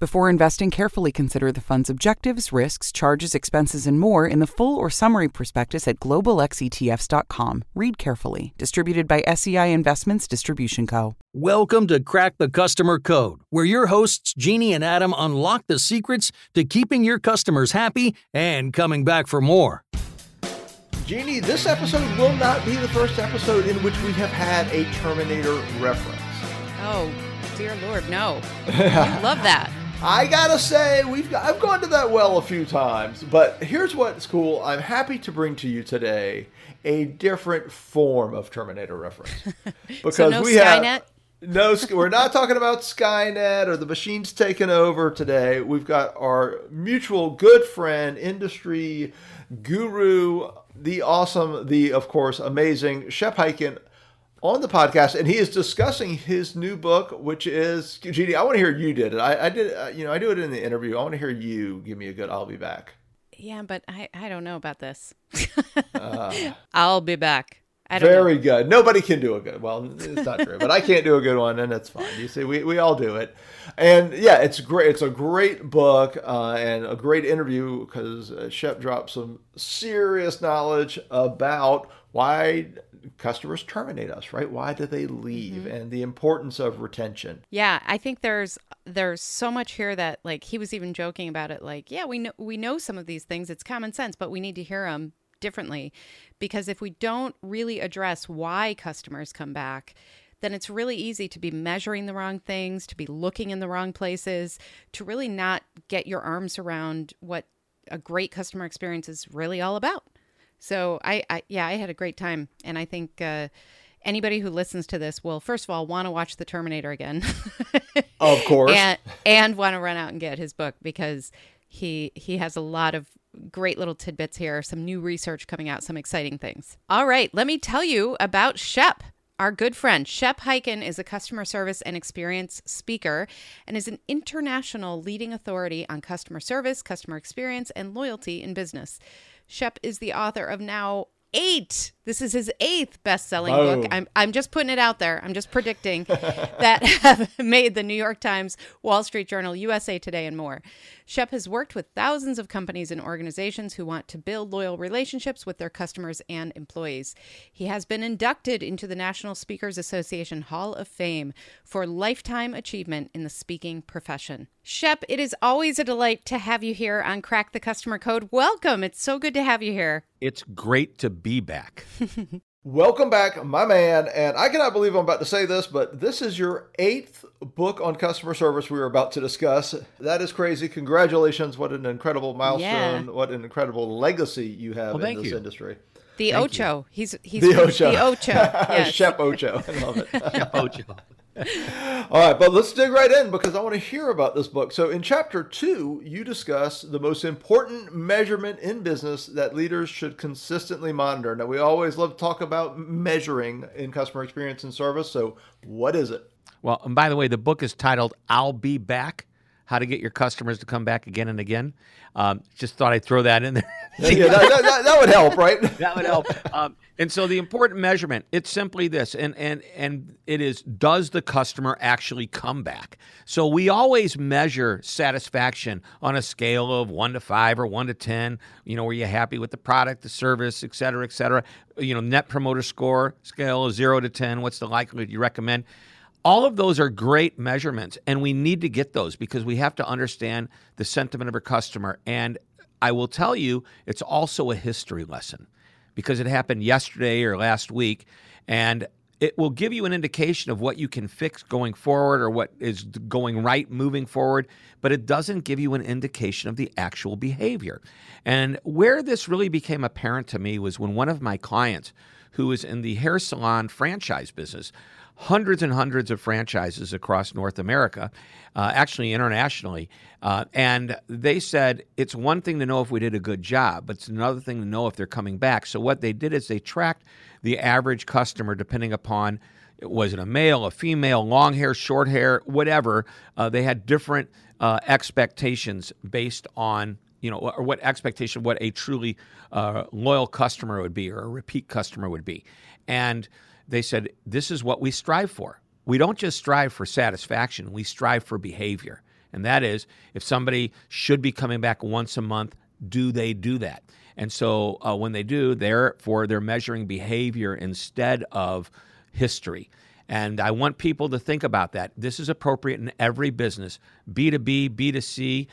Before investing, carefully consider the fund's objectives, risks, charges, expenses, and more in the full or summary prospectus at globalxetfs.com. Read carefully. Distributed by SEI Investments Distribution Co. Welcome to Crack the Customer Code, where your hosts, Jeannie and Adam, unlock the secrets to keeping your customers happy and coming back for more. Jeannie, this episode will not be the first episode in which we have had a Terminator reference. Oh, dear Lord, no. I love that. I gotta say, we've got, I've gone to that well a few times, but here's what's cool. I'm happy to bring to you today a different form of Terminator reference because so no we Skynet? have no. We're not talking about Skynet or the machines taking over today. We've got our mutual good friend, industry guru, the awesome, the of course amazing Shep Hyken on the podcast, and he is discussing his new book, which is Jeannie. I want to hear you did it. I, I did, uh, you know, I do it in the interview. I want to hear you give me a good. I'll be back. Yeah, but I, I don't know about this. uh, I'll be back. Very know. good. Nobody can do a good. Well, it's not true, but I can't do a good one, and it's fine. You see, we, we all do it, and yeah, it's great. It's a great book uh, and a great interview because uh, Shep dropped some serious knowledge about why customers terminate us, right? Why do they leave? Mm-hmm. And the importance of retention. Yeah, I think there's there's so much here that like he was even joking about it like, yeah, we know we know some of these things, it's common sense, but we need to hear them differently because if we don't really address why customers come back, then it's really easy to be measuring the wrong things, to be looking in the wrong places, to really not get your arms around what a great customer experience is really all about. So I, I yeah, I had a great time, and I think uh, anybody who listens to this will first of all want to watch the Terminator again, of course, and and want to run out and get his book because he he has a lot of great little tidbits here, some new research coming out, some exciting things. All right, let me tell you about Shep. Our good friend Shep Hyken is a customer service and experience speaker and is an international leading authority on customer service, customer experience, and loyalty in business. Shep is the author of now eight. This is his eighth best-selling book. I'm I'm just putting it out there. I'm just predicting that have made the New York Times, Wall Street Journal, USA Today, and more. Shep has worked with thousands of companies and organizations who want to build loyal relationships with their customers and employees. He has been inducted into the National Speakers Association Hall of Fame for lifetime achievement in the speaking profession. Shep, it is always a delight to have you here on Crack the Customer Code. Welcome. It's so good to have you here. It's great to be back. Welcome back, my man. And I cannot believe I'm about to say this, but this is your eighth book on customer service we are about to discuss. That is crazy. Congratulations. What an incredible milestone. Yeah. What an incredible legacy you have well, in this you. industry. The thank Ocho. You. He's he's the Ocho. The Ocho. Yes. Shep Ocho. I love it. Shep Ocho. All right, but let's dig right in because I want to hear about this book. So, in chapter two, you discuss the most important measurement in business that leaders should consistently monitor. Now, we always love to talk about measuring in customer experience and service. So, what is it? Well, and by the way, the book is titled I'll Be Back How to Get Your Customers to Come Back Again and Again. Um, just thought I'd throw that in there. yeah, that, that, that, would help, right? that would help. Um, and so the important measurement, it's simply this, and and and it is: does the customer actually come back? So we always measure satisfaction on a scale of one to five or one to ten. You know, were you happy with the product, the service, et cetera, et cetera? You know, net promoter score scale of zero to ten. What's the likelihood you recommend? All of those are great measurements and we need to get those because we have to understand the sentiment of our customer and I will tell you, it's also a history lesson because it happened yesterday or last week. And it will give you an indication of what you can fix going forward or what is going right moving forward, but it doesn't give you an indication of the actual behavior. And where this really became apparent to me was when one of my clients, who was in the hair salon franchise business, hundreds and hundreds of franchises across North America, uh, actually internationally. Uh, and they said it's one thing to know if we did a good job, but it's another thing to know if they're coming back. So what they did is they tracked the average customer depending upon was it a male, a female, long hair, short hair, whatever. Uh, they had different uh, expectations based on you know, or what expectation, what a truly uh, loyal customer would be or a repeat customer would be. And they said, this is what we strive for. We don't just strive for satisfaction, we strive for behavior. And that is, if somebody should be coming back once a month, do they do that? And so uh, when they do, therefore, they're measuring behavior instead of history. And I want people to think about that. This is appropriate in every business B2B, B2C.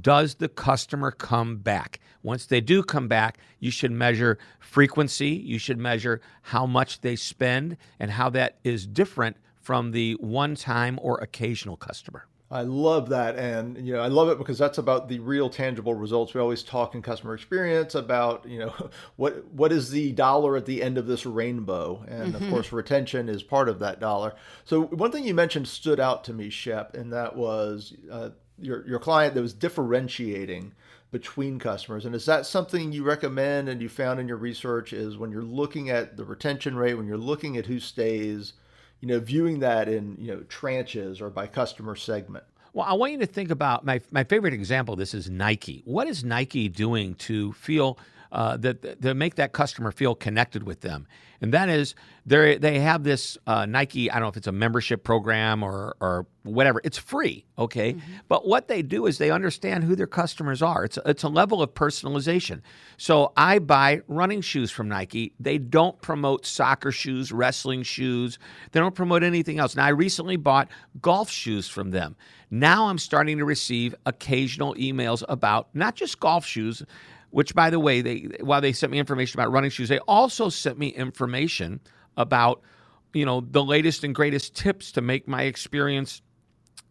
Does the customer come back? Once they do come back, you should measure frequency, you should measure how much they spend, and how that is different from the one time or occasional customer. I love that, and you know, I love it because that's about the real tangible results. We always talk in customer experience about you know what what is the dollar at the end of this rainbow, and mm-hmm. of course, retention is part of that dollar. So one thing you mentioned stood out to me, Shep, and that was uh, your your client that was differentiating between customers. And is that something you recommend and you found in your research? Is when you're looking at the retention rate, when you're looking at who stays you know, viewing that in, you know, tranches or by customer segment. Well, I want you to think about my, my favorite example. This is Nike. What is Nike doing to feel uh, that to make that customer feel connected with them? And that is they they have this uh, Nike. I don't know if it's a membership program or or whatever. It's free, okay. Mm-hmm. But what they do is they understand who their customers are. It's it's a level of personalization. So I buy running shoes from Nike. They don't promote soccer shoes, wrestling shoes. They don't promote anything else. Now I recently bought golf shoes from them. Now I'm starting to receive occasional emails about not just golf shoes which by the way they while they sent me information about running shoes they also sent me information about you know the latest and greatest tips to make my experience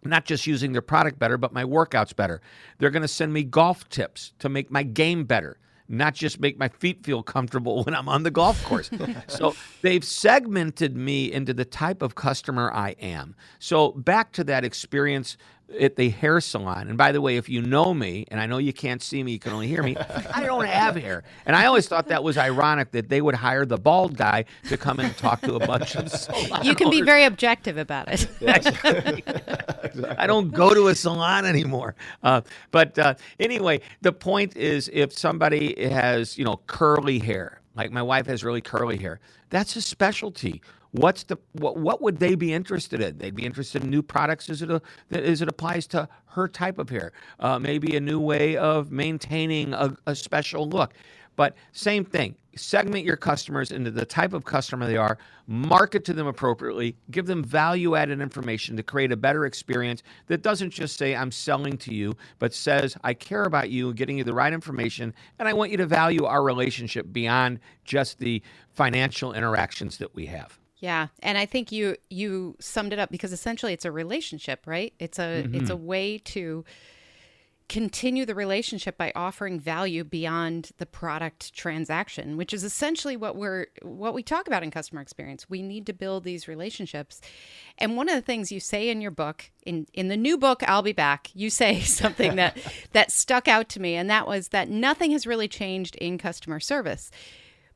not just using their product better but my workouts better they're going to send me golf tips to make my game better not just make my feet feel comfortable when I'm on the golf course. so they've segmented me into the type of customer I am. So back to that experience at the hair salon. And by the way, if you know me, and I know you can't see me, you can only hear me, I don't have hair. And I always thought that was ironic that they would hire the bald guy to come and talk to a bunch of salon You can owners. be very objective about it. exactly. I don't go to a salon anymore. Uh, but uh, anyway, the point is if somebody has, you know, curly hair, like my wife has really curly hair, that's a specialty. What's the what, what would they be interested in? They'd be interested in new products as it a, as it applies to her type of hair. Uh, maybe a new way of maintaining a, a special look. But same thing. Segment your customers into the type of customer they are, market to them appropriately, give them value added information to create a better experience that doesn't just say, I'm selling to you, but says, I care about you, getting you the right information, and I want you to value our relationship beyond just the financial interactions that we have. Yeah, and I think you you summed it up because essentially it's a relationship, right? It's a mm-hmm. it's a way to continue the relationship by offering value beyond the product transaction, which is essentially what we're what we talk about in customer experience. We need to build these relationships. And one of the things you say in your book, in in the new book I'll be back, you say something that that stuck out to me and that was that nothing has really changed in customer service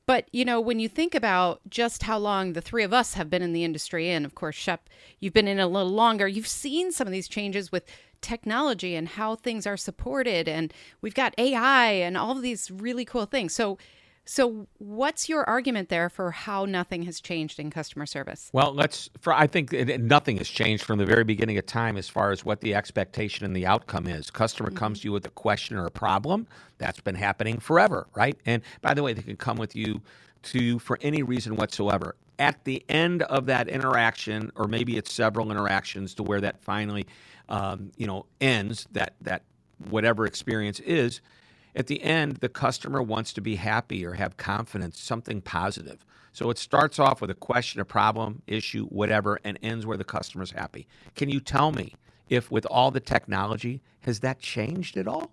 but, you know, when you think about just how long the three of us have been in the industry, and of course, Shep, you've been in a little longer, you've seen some of these changes with technology and how things are supported. And we've got AI and all of these really cool things. So, so, what's your argument there for how nothing has changed in customer service? Well, let's. For I think nothing has changed from the very beginning of time as far as what the expectation and the outcome is. Customer mm-hmm. comes to you with a question or a problem. That's been happening forever, right? And by the way, they can come with you to for any reason whatsoever. At the end of that interaction, or maybe it's several interactions to where that finally, um, you know, ends. That that whatever experience is at the end, the customer wants to be happy or have confidence, something positive. So it starts off with a question, a problem, issue, whatever, and ends where the customer's happy. Can you tell me if, with all the technology, has that changed at all?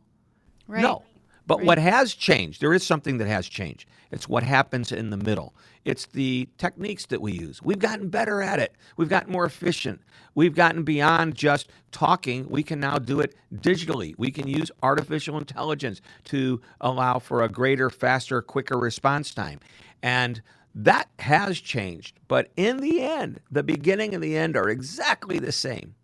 Right. No. But what has changed, there is something that has changed. It's what happens in the middle. It's the techniques that we use. We've gotten better at it. We've gotten more efficient. We've gotten beyond just talking. We can now do it digitally. We can use artificial intelligence to allow for a greater, faster, quicker response time. And that has changed. But in the end, the beginning and the end are exactly the same.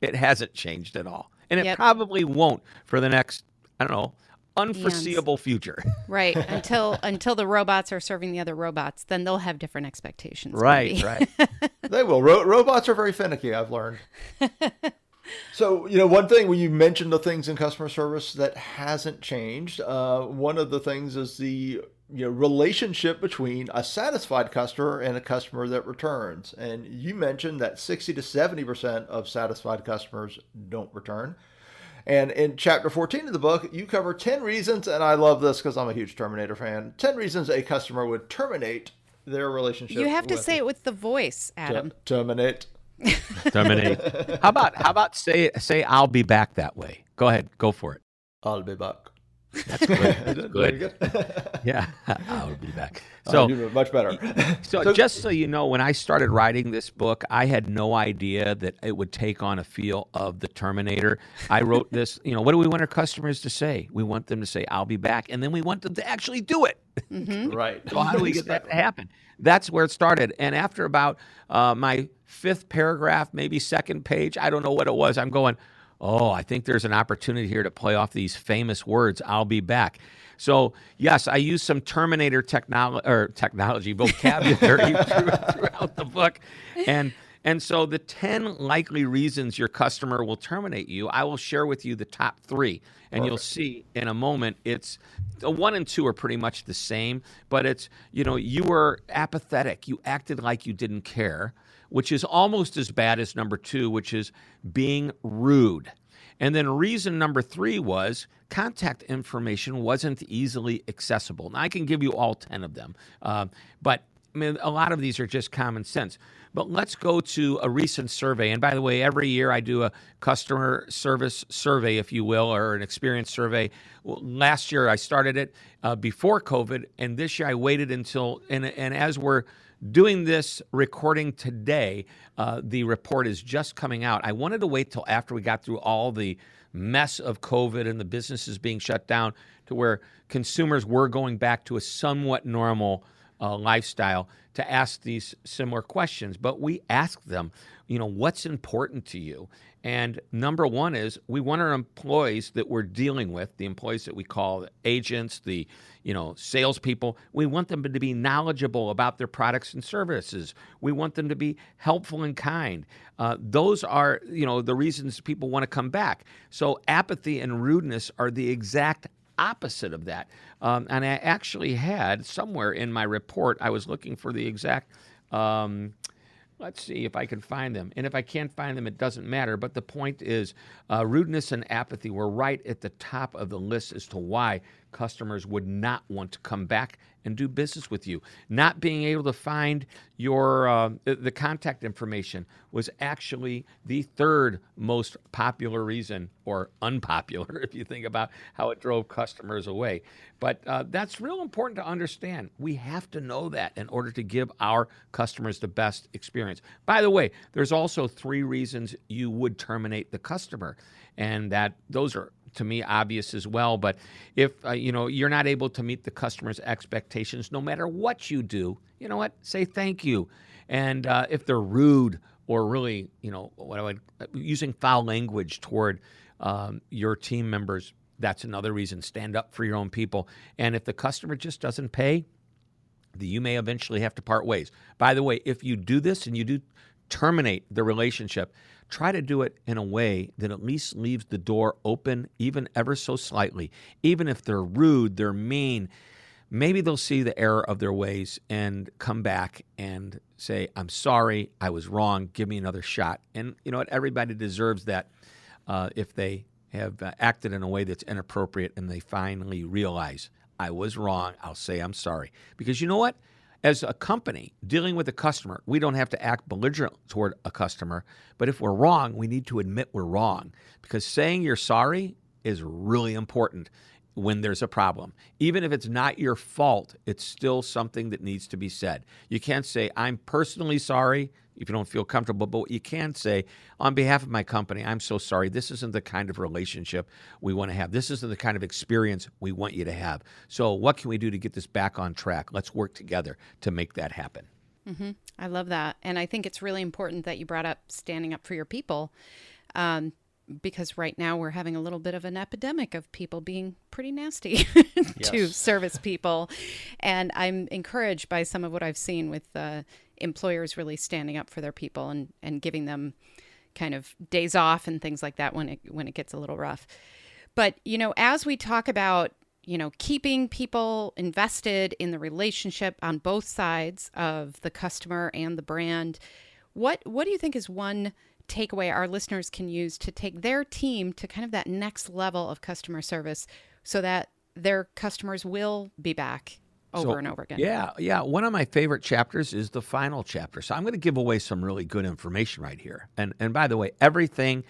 It hasn't changed at all. And it Yep. probably won't for the next, I don't know, unforeseeable future. Right. Until until the robots are serving the other robots, then they'll have different expectations. right, maybe. right. They will. Ro- robots are very finicky. I've learned. so you know, one thing when you mentioned the things in customer service that hasn't changed, uh, one of the things is the you know relationship between a satisfied customer and a customer that returns. And you mentioned that sixty to seventy percent of satisfied customers don't return. And in chapter 14 of the book, you cover 10 reasons, and I love this because I'm a huge Terminator fan 10 reasons a customer would terminate their relationship. You have to say it with the voice, Adam. Terminate. Terminate. How about how about say say I'll be back that way? Go ahead, go for it. I'll be back. That's good. That's Very good. good. Yeah, I'll be back. So So do much better. So, just so you know, when I started writing this book, I had no idea that it would take on a feel of the Terminator. I wrote this, you know, what do we want our customers to say? We want them to say, I'll be back. And then we want them to actually do it. right. So, how do we get that to happen? That's where it started. And after about uh, my fifth paragraph, maybe second page, I don't know what it was, I'm going, oh, I think there's an opportunity here to play off these famous words, I'll be back. So, yes, I use some Terminator technology or technology vocabulary throughout the book. And and so the 10 likely reasons your customer will terminate you, I will share with you the top 3 and you'll see in a moment it's 1 and 2 are pretty much the same, but it's you know, you were apathetic, you acted like you didn't care, which is almost as bad as number 2, which is being rude. And then reason number three was contact information wasn't easily accessible. Now, I can give you all 10 of them, uh, but I mean, a lot of these are just common sense. But let's go to a recent survey. And by the way, every year I do a customer service survey, if you will, or an experience survey. Last year I started it uh, before COVID, and this year I waited until, and, and as we're doing this recording today, uh, the report is just coming out. I wanted to wait till after we got through all the mess of COVID and the businesses being shut down to where consumers were going back to a somewhat normal uh, lifestyle to ask these similar questions. But we ask them, you know, what's important to you? And number one is we want our employees that we're dealing with, the employees that we call agents, the you know salespeople. We want them to be knowledgeable about their products and services. We want them to be helpful and kind. Uh, those are you know the reasons people want to come back. So apathy and rudeness are the exact opposite of that. Um, and I actually had somewhere in my report, I was looking for the exact. Um, let's see if I can find them. And if I can't find them, it doesn't matter. But the point is, uh, rudeness and apathy were right at the top of the list as to why customers would not want to come back and do business with you. Not being able to find your uh, the contact information was actually the third most popular reason, or unpopular, if you think about how it drove customers away. But uh, that's real important to understand. We have to know that in order to give our customers the best experience. By the way, there's also three reasons you would terminate the customer, and that those are to me obvious as well. But if uh, you know you're not able to meet the customer's expectations, no matter what you do, you know what? Say thank you. And uh, if they're rude or really, you know, what I would using foul language toward um, your team members, that's another reason. Stand up for your own people. And if the customer just doesn't pay, that you may eventually have to part ways. By the way, if you do this and you do terminate the relationship, try to do it in a way that at least leaves the door open, even ever so slightly. Even if they're rude, they're mean, maybe they'll see the error of their ways and come back and say, I'm sorry, I was wrong, give me another shot. And you know what? Everybody deserves that uh, if they have uh, acted in a way that's inappropriate and they finally realize I was wrong, I'll say I'm sorry. Because you know what? As a company dealing with a customer, we don't have to act belligerent toward a customer. But if we're wrong, we need to admit we're wrong because saying you're sorry is really important when there's a problem. Even if it's not your fault, it's still something that needs to be said. You can't say, I'm personally sorry if you don't feel comfortable, but what you can say, on behalf of my company, I'm so sorry. This isn't the kind of relationship we want to have. This isn't the kind of experience we want you to have. So, what can we do to get this back on track? Let's work together to make that happen. Mm-hmm. I love that. And I think it's really important that you brought up standing up for your people. Um, because right now we're having a little bit of an epidemic of people being pretty nasty to service people. And I'm encouraged by some of what I've seen with uh, employers really standing up for their people and, and giving them kind of days off and things like that when it when it gets a little rough. But you know, as we talk about you know keeping people invested in the relationship on both sides of the customer and the brand, what what do you think is one takeaway our listeners can use to take their team to kind of that next level of customer service so that their customers will be back over So, and over again? Yeah, yeah. One of my favorite chapters is the final chapter. So I'm going to give away some really good information right here. And and by the way, everything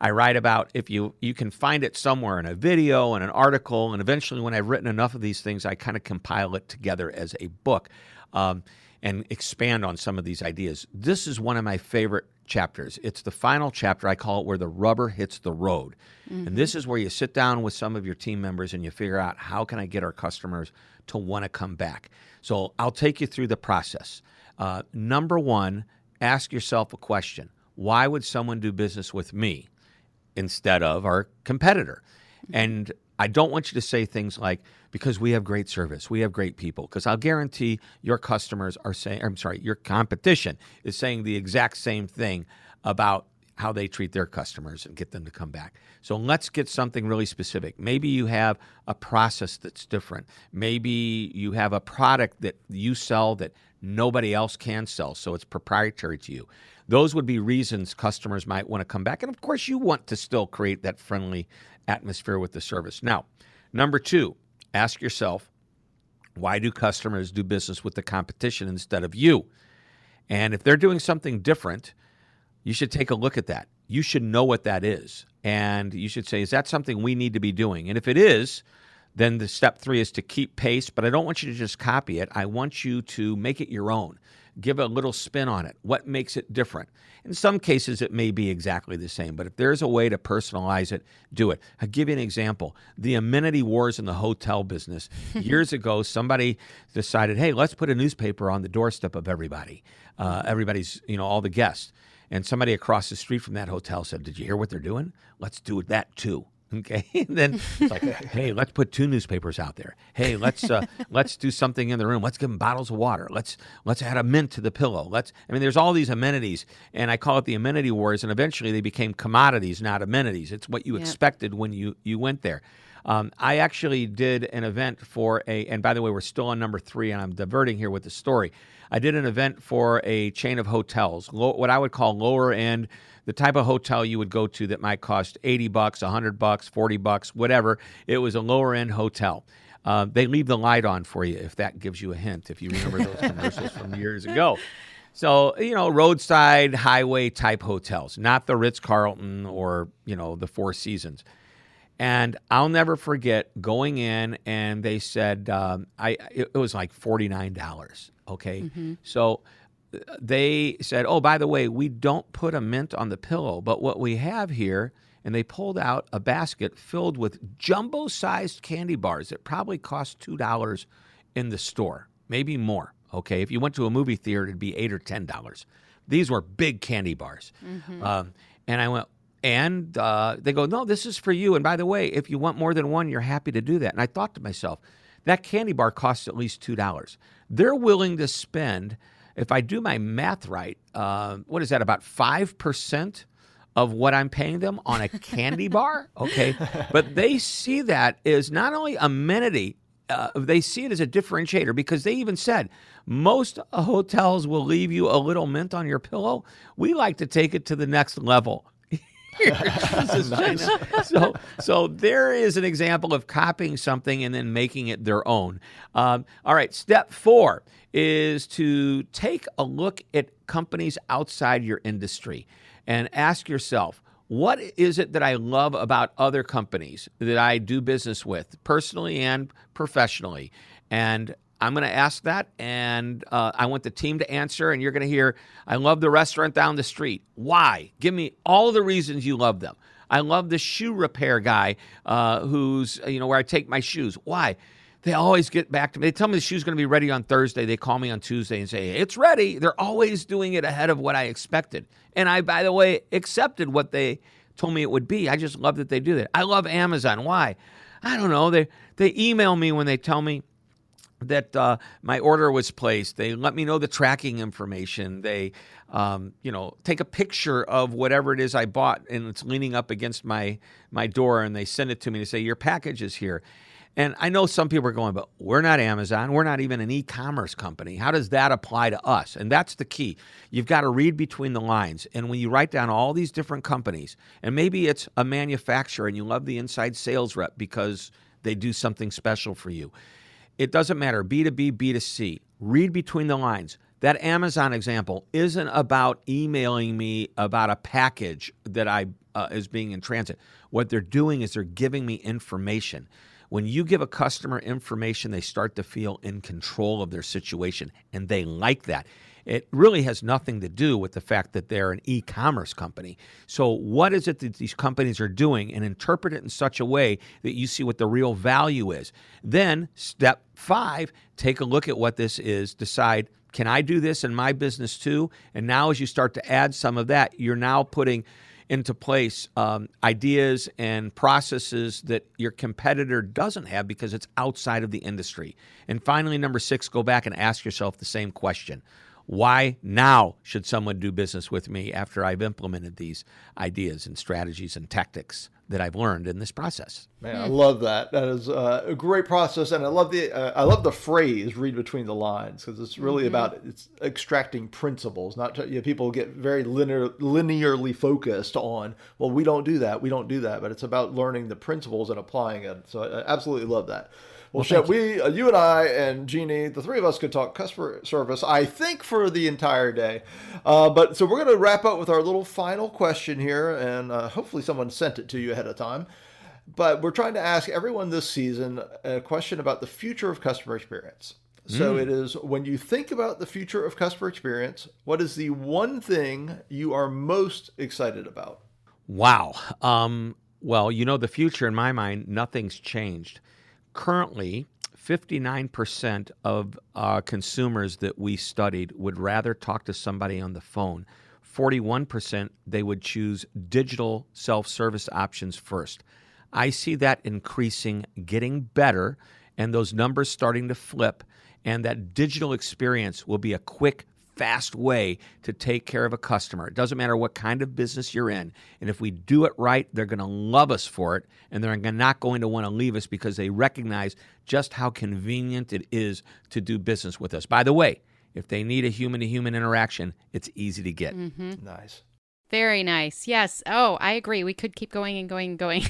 I write about, if you you can find it somewhere in a video and an article, and eventually, when I've written enough of these things, I kind of compile it together as a book. Um, and expand on some of these ideas. This is one of my favorite chapters. It's the final chapter. I call it where the rubber hits the road. And this is where you sit down with some of your team members and you figure out how can I get our customers to want to come back. So I'll take you through the process. Uh, number one, ask yourself a question Why would someone do business with me instead of our competitor? And I don't want you to say things like, because we have great service, we have great people, because I'll guarantee your customers are saying, I'm sorry, your competition is saying the exact same thing about how they treat their customers and get them to come back. So let's get something really specific. Maybe you have a process that's different. Maybe you have a product that you sell that nobody else can sell, so it's proprietary to you. Those would be reasons customers might want to come back. And of course, you want to still create that friendly atmosphere with the service. Now, number two, ask yourself why do customers do business with the competition instead of you? And if they're doing something different, you should take a look at that. You should know what that is. And you should say, is that something we need to be doing? And if it is, then the step three is to keep pace. But I don't want you to just copy it. I want you to make it your own. Give a little spin on it. What makes it different? In some cases, it may be exactly the same, but if there's a way to personalize it, do it. I'll give you an example. The amenity wars in the hotel business. Years ago, somebody decided, hey, let's put a newspaper on the doorstep of everybody, uh, everybody's, you know, all the guests. And somebody across the street from that hotel said, Did you hear what they're doing? Let's do that too. Okay. And then it's like, hey, let's put two newspapers out there. Hey, let's uh, let's do something in the room. Let's give them bottles of water. Let's let's add a mint to the pillow. Let's. I mean, there's all these amenities, and I call it the amenity wars. And eventually, they became commodities, not amenities. It's what you Yep. expected when you you went there. Um, I actually did an event for a, and by the way, we're still on number three, and I'm diverting here with the story. I did an event for a chain of hotels, low, what I would call lower end, the type of hotel you would go to that might cost 80 bucks, 100 bucks, 40 bucks, whatever. It was a lower end hotel. Uh, they leave the light on for you if that gives you a hint, if you remember those commercials from years ago. So, you know, roadside highway type hotels, not the Ritz Carlton or, you know, the Four Seasons. And I'll never forget going in and they said, um, I, it, it was like $49. Okay. So uh, they said, oh, by the way, we don't put a mint on the pillow, but what we have here, and they pulled out a basket filled with jumbo sized candy bars that probably cost $2 in the store, maybe more. Okay. If you went to a movie theater, it'd be 8 or $10. These were big candy bars. Um, and I went, and uh, they go, no, this is for you. And by the way, if you want more than one, you're happy to do that. And I thought to myself, that candy bar costs at least $2. They're willing to spend, if I do my math right, uh, what is that, about 5%? Of what I'm paying them on a candy bar, okay, but they see that as not only amenity, uh, they see it as a differentiator because they even said most hotels will leave you a little mint on your pillow. We like to take it to the next level. Is So, so there is an example of copying something and then making it their own. Um, all right, step four is to take a look at companies outside your industry and ask yourself, what is it that I love about other companies that I do business with, personally and professionally? And I'm going to ask that, and uh, I want the team to answer. And you're going to hear, I love the restaurant down the street. Why? Give me all the reasons you love them. I love the shoe repair guy uh, who's, you know, where I take my shoes. Why? They always get back to me. They tell me the shoe's going to be ready on Thursday. They call me on Tuesday and say, it's ready. They're always doing it ahead of what I expected. And I, by the way, accepted what they told me it would be. I just love that they do that. I love Amazon. Why? I don't know. They, they email me when they tell me, that uh, my order was placed. They let me know the tracking information. They, um, you know, take a picture of whatever it is I bought, and it's leaning up against my my door, and they send it to me to say your package is here. And I know some people are going, but we're not Amazon. We're not even an e-commerce company. How does that apply to us? And that's the key. You've got to read between the lines. And when you write down all these different companies, and maybe it's a manufacturer, and you love the inside sales rep because they do something special for you it doesn't matter B2B, B2C. Read between the lines. That Amazon example isn't about emailing me about a package that I uh, is being in transit. What they're doing is they're giving me information. When you give a customer information, they start to feel in control of their situation, and they like that. It really has nothing to do with the fact that they're an e commerce company. So, what is it that these companies are doing and interpret it in such a way that you see what the real value is? Then, step five, take a look at what this is, decide can I do this in my business too? And now, as you start to add some of that, you're now putting into place um, ideas and processes that your competitor doesn't have because it's outside of the industry. And finally, number six, go back and ask yourself the same question why now should someone do business with me after I've implemented these ideas and strategies and tactics that I've learned in this process? Man, I love that. That is uh, a great process, and I love the uh, I love the phrase "read between the lines" because it's really mm-hmm. about it's extracting principles. Not to, you know, people get very linear, linearly focused on well, we don't do that, we don't do that, but it's about learning the principles and applying it. So I absolutely love that. Well, well we, uh, you and I and Jeannie, the three of us could talk customer service, I think, for the entire day. Uh, but so we're going to wrap up with our little final question here, and uh, hopefully someone sent it to you ahead of time. But we're trying to ask everyone this season a question about the future of customer experience. So mm. it is when you think about the future of customer experience, what is the one thing you are most excited about? Wow. Um, well, you know, the future in my mind, nothing's changed currently, 59% of uh, consumers that we studied would rather talk to somebody on the phone. 41% they would choose digital self service options first. I see that increasing, getting better, and those numbers starting to flip. And that digital experience will be a quick, fast way to take care of a customer. It doesn't matter what kind of business you're in. And if we do it right, they're going to love us for it. And they're not going to want to leave us because they recognize just how convenient it is to do business with us. By the way, if they need a human to human interaction, it's easy to get. Mm-hmm. Nice. Very nice. Yes. Oh, I agree. We could keep going and going and going.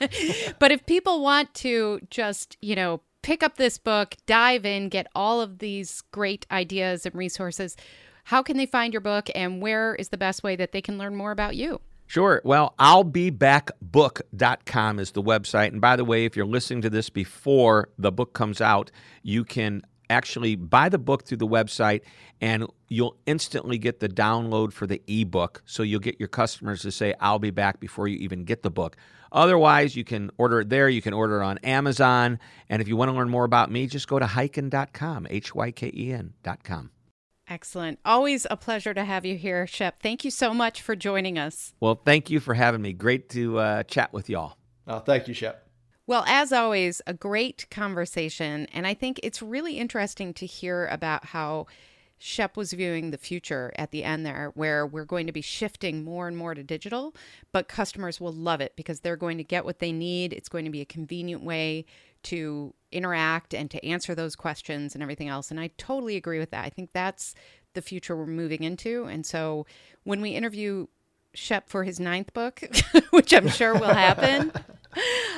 but if people want to just, you know, pick up this book, dive in, get all of these great ideas and resources, how can they find your book and where is the best way that they can learn more about you? Sure. Well, I'll be backbook.com is the website. And by the way, if you're listening to this before the book comes out, you can actually buy the book through the website and you'll instantly get the download for the ebook. So you'll get your customers to say, I'll be back before you even get the book. Otherwise, you can order it there. You can order it on Amazon. And if you want to learn more about me, just go to hyken.com, H Y K E N.com. Excellent. Always a pleasure to have you here, Shep. Thank you so much for joining us. Well, thank you for having me. Great to uh, chat with y'all. Oh, thank you, Shep. Well, as always, a great conversation. And I think it's really interesting to hear about how Shep was viewing the future at the end there, where we're going to be shifting more and more to digital, but customers will love it because they're going to get what they need. It's going to be a convenient way to interact and to answer those questions and everything else. And I totally agree with that. I think that's the future we're moving into. And so when we interview Shep for his ninth book, which I'm sure will happen.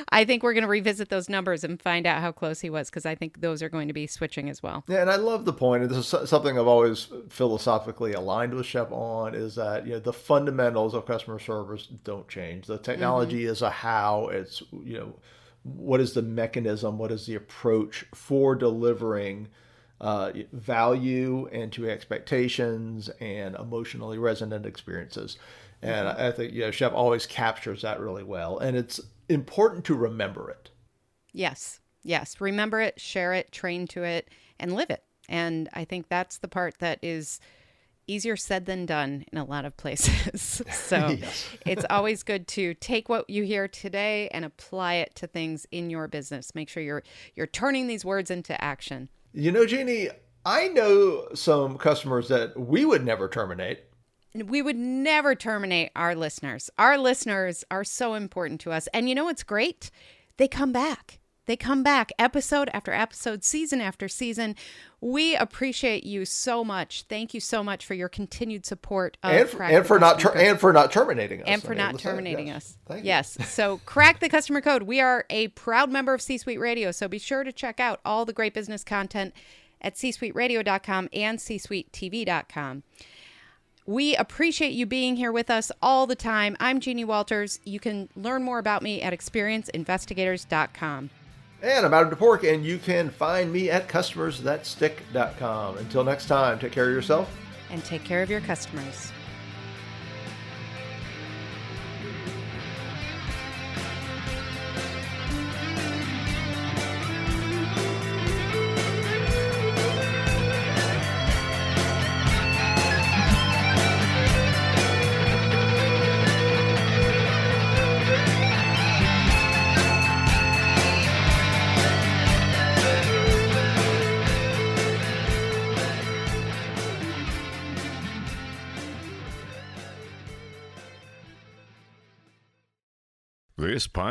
I think we're going to revisit those numbers and find out how close he was because I think those are going to be switching as well. Yeah, and I love the point, and this is something I've always philosophically aligned with Shep on, is that you know the fundamentals of customer service don't change. The technology mm-hmm. is a how. It's you know what is the mechanism, what is the approach for delivering uh, value and to expectations and emotionally resonant experiences. And mm-hmm. I think you know Shep always captures that really well, and it's important to remember it. Yes, yes, remember it, share it, train to it, and live it. And I think that's the part that is easier said than done in a lot of places. so it's always good to take what you hear today and apply it to things in your business. Make sure you're you're turning these words into action. You know, Jeannie, I know some customers that we would never terminate. We would never terminate our listeners. Our listeners are so important to us. And you know what's great? They come back. They come back episode after episode, season after season. We appreciate you so much. Thank you so much for your continued support and for, and for not ter- and for not terminating us and for not terminating yes. us. Yes. so crack the customer code. We are a proud member of C-Suite Radio, so be sure to check out all the great business content at c-suiteradio.com and c-suitetv.com. We appreciate you being here with us all the time. I'm Jeannie Walters. You can learn more about me at experienceinvestigators.com. And I'm Adam Toporek, and you can find me at customersthatstick.com. Until next time, take care of yourself. And take care of your customers.